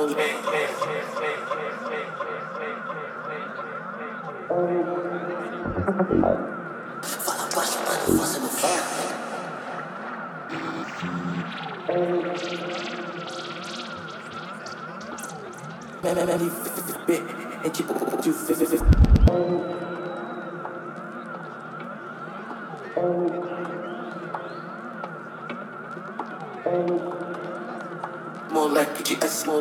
sound. Fala baixo pra não fazer no ferro. É tipo de take it slow.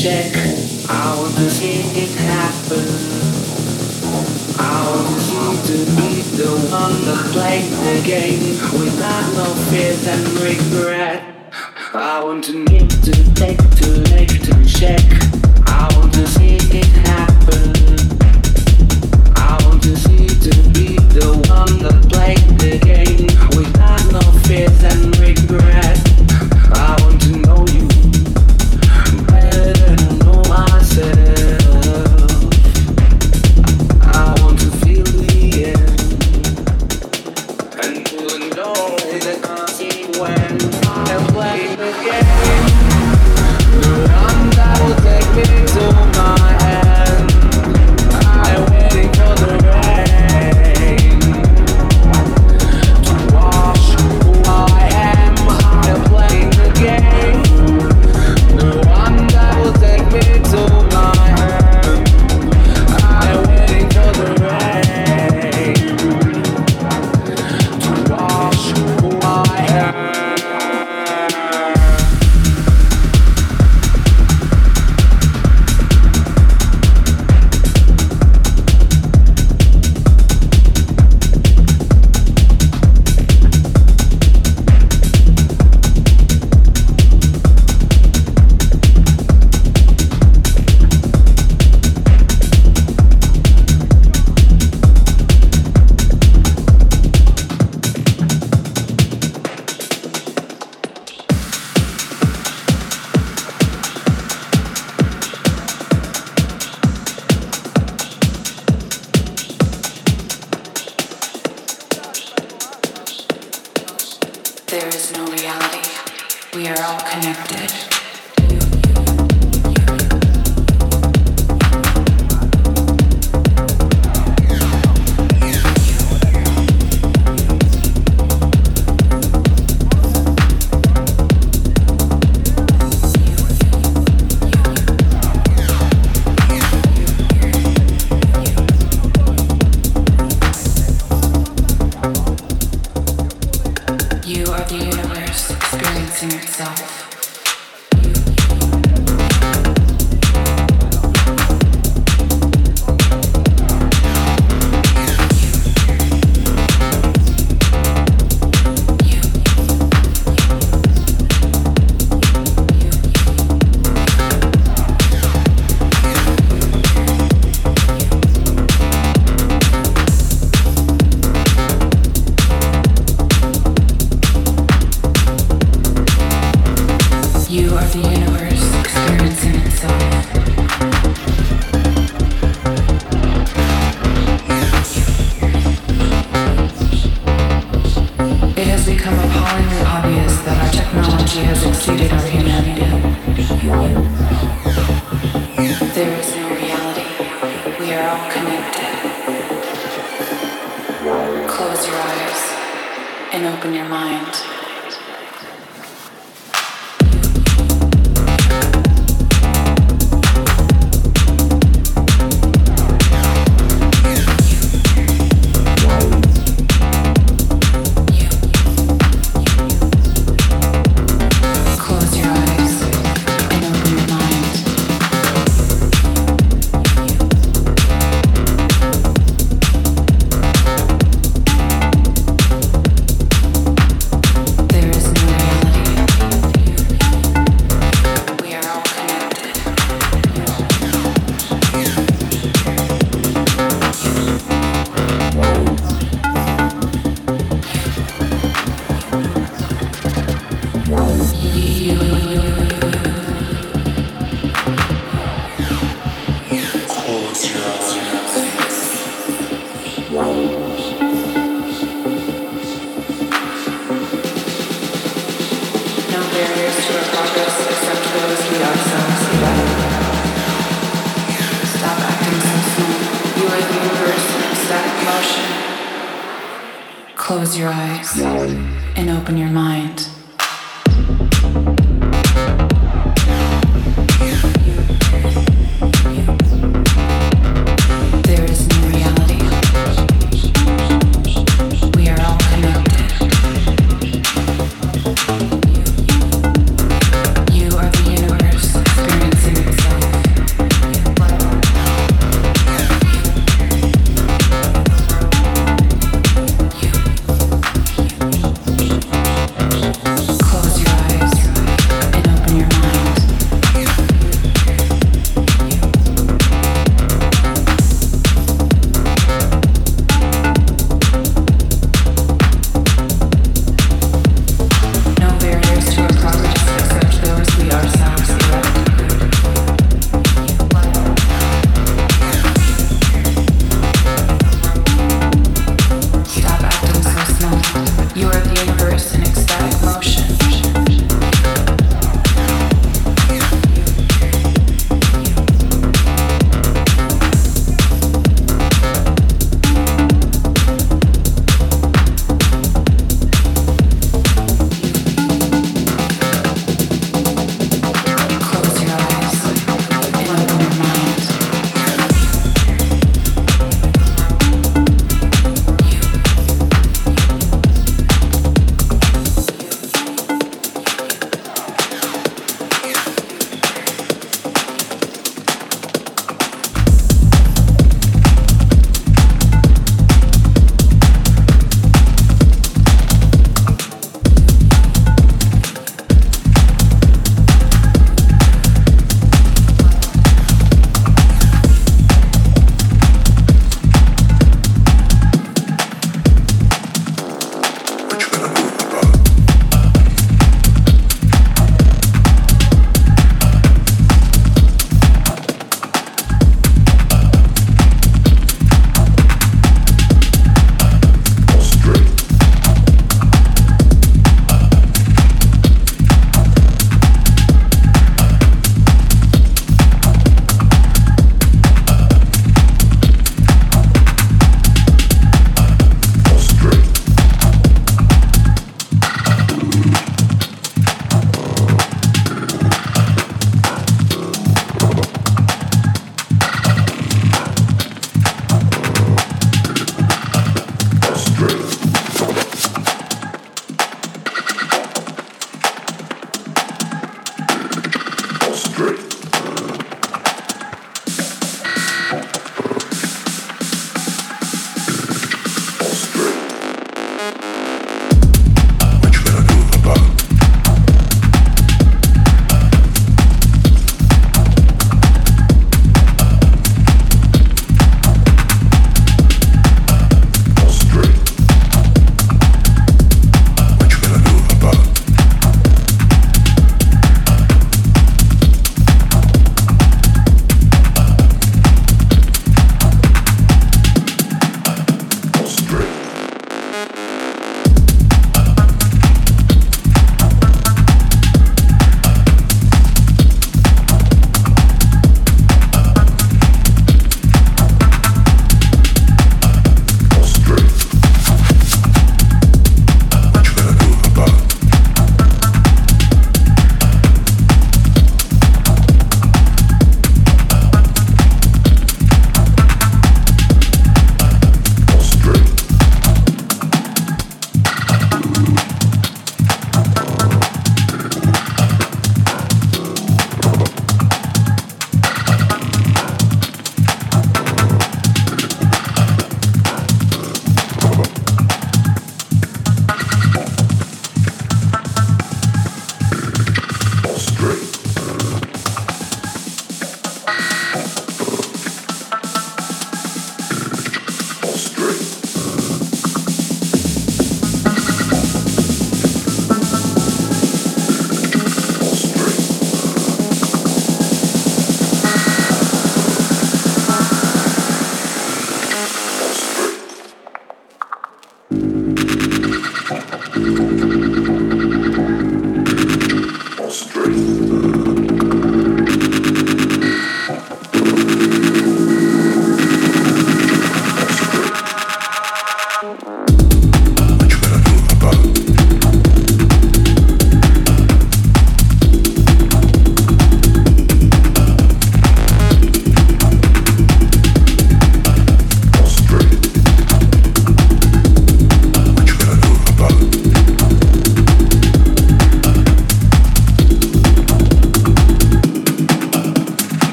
check. I want to see it happen. I want you to be the one that played the game without no fears and regret. I want to need to take.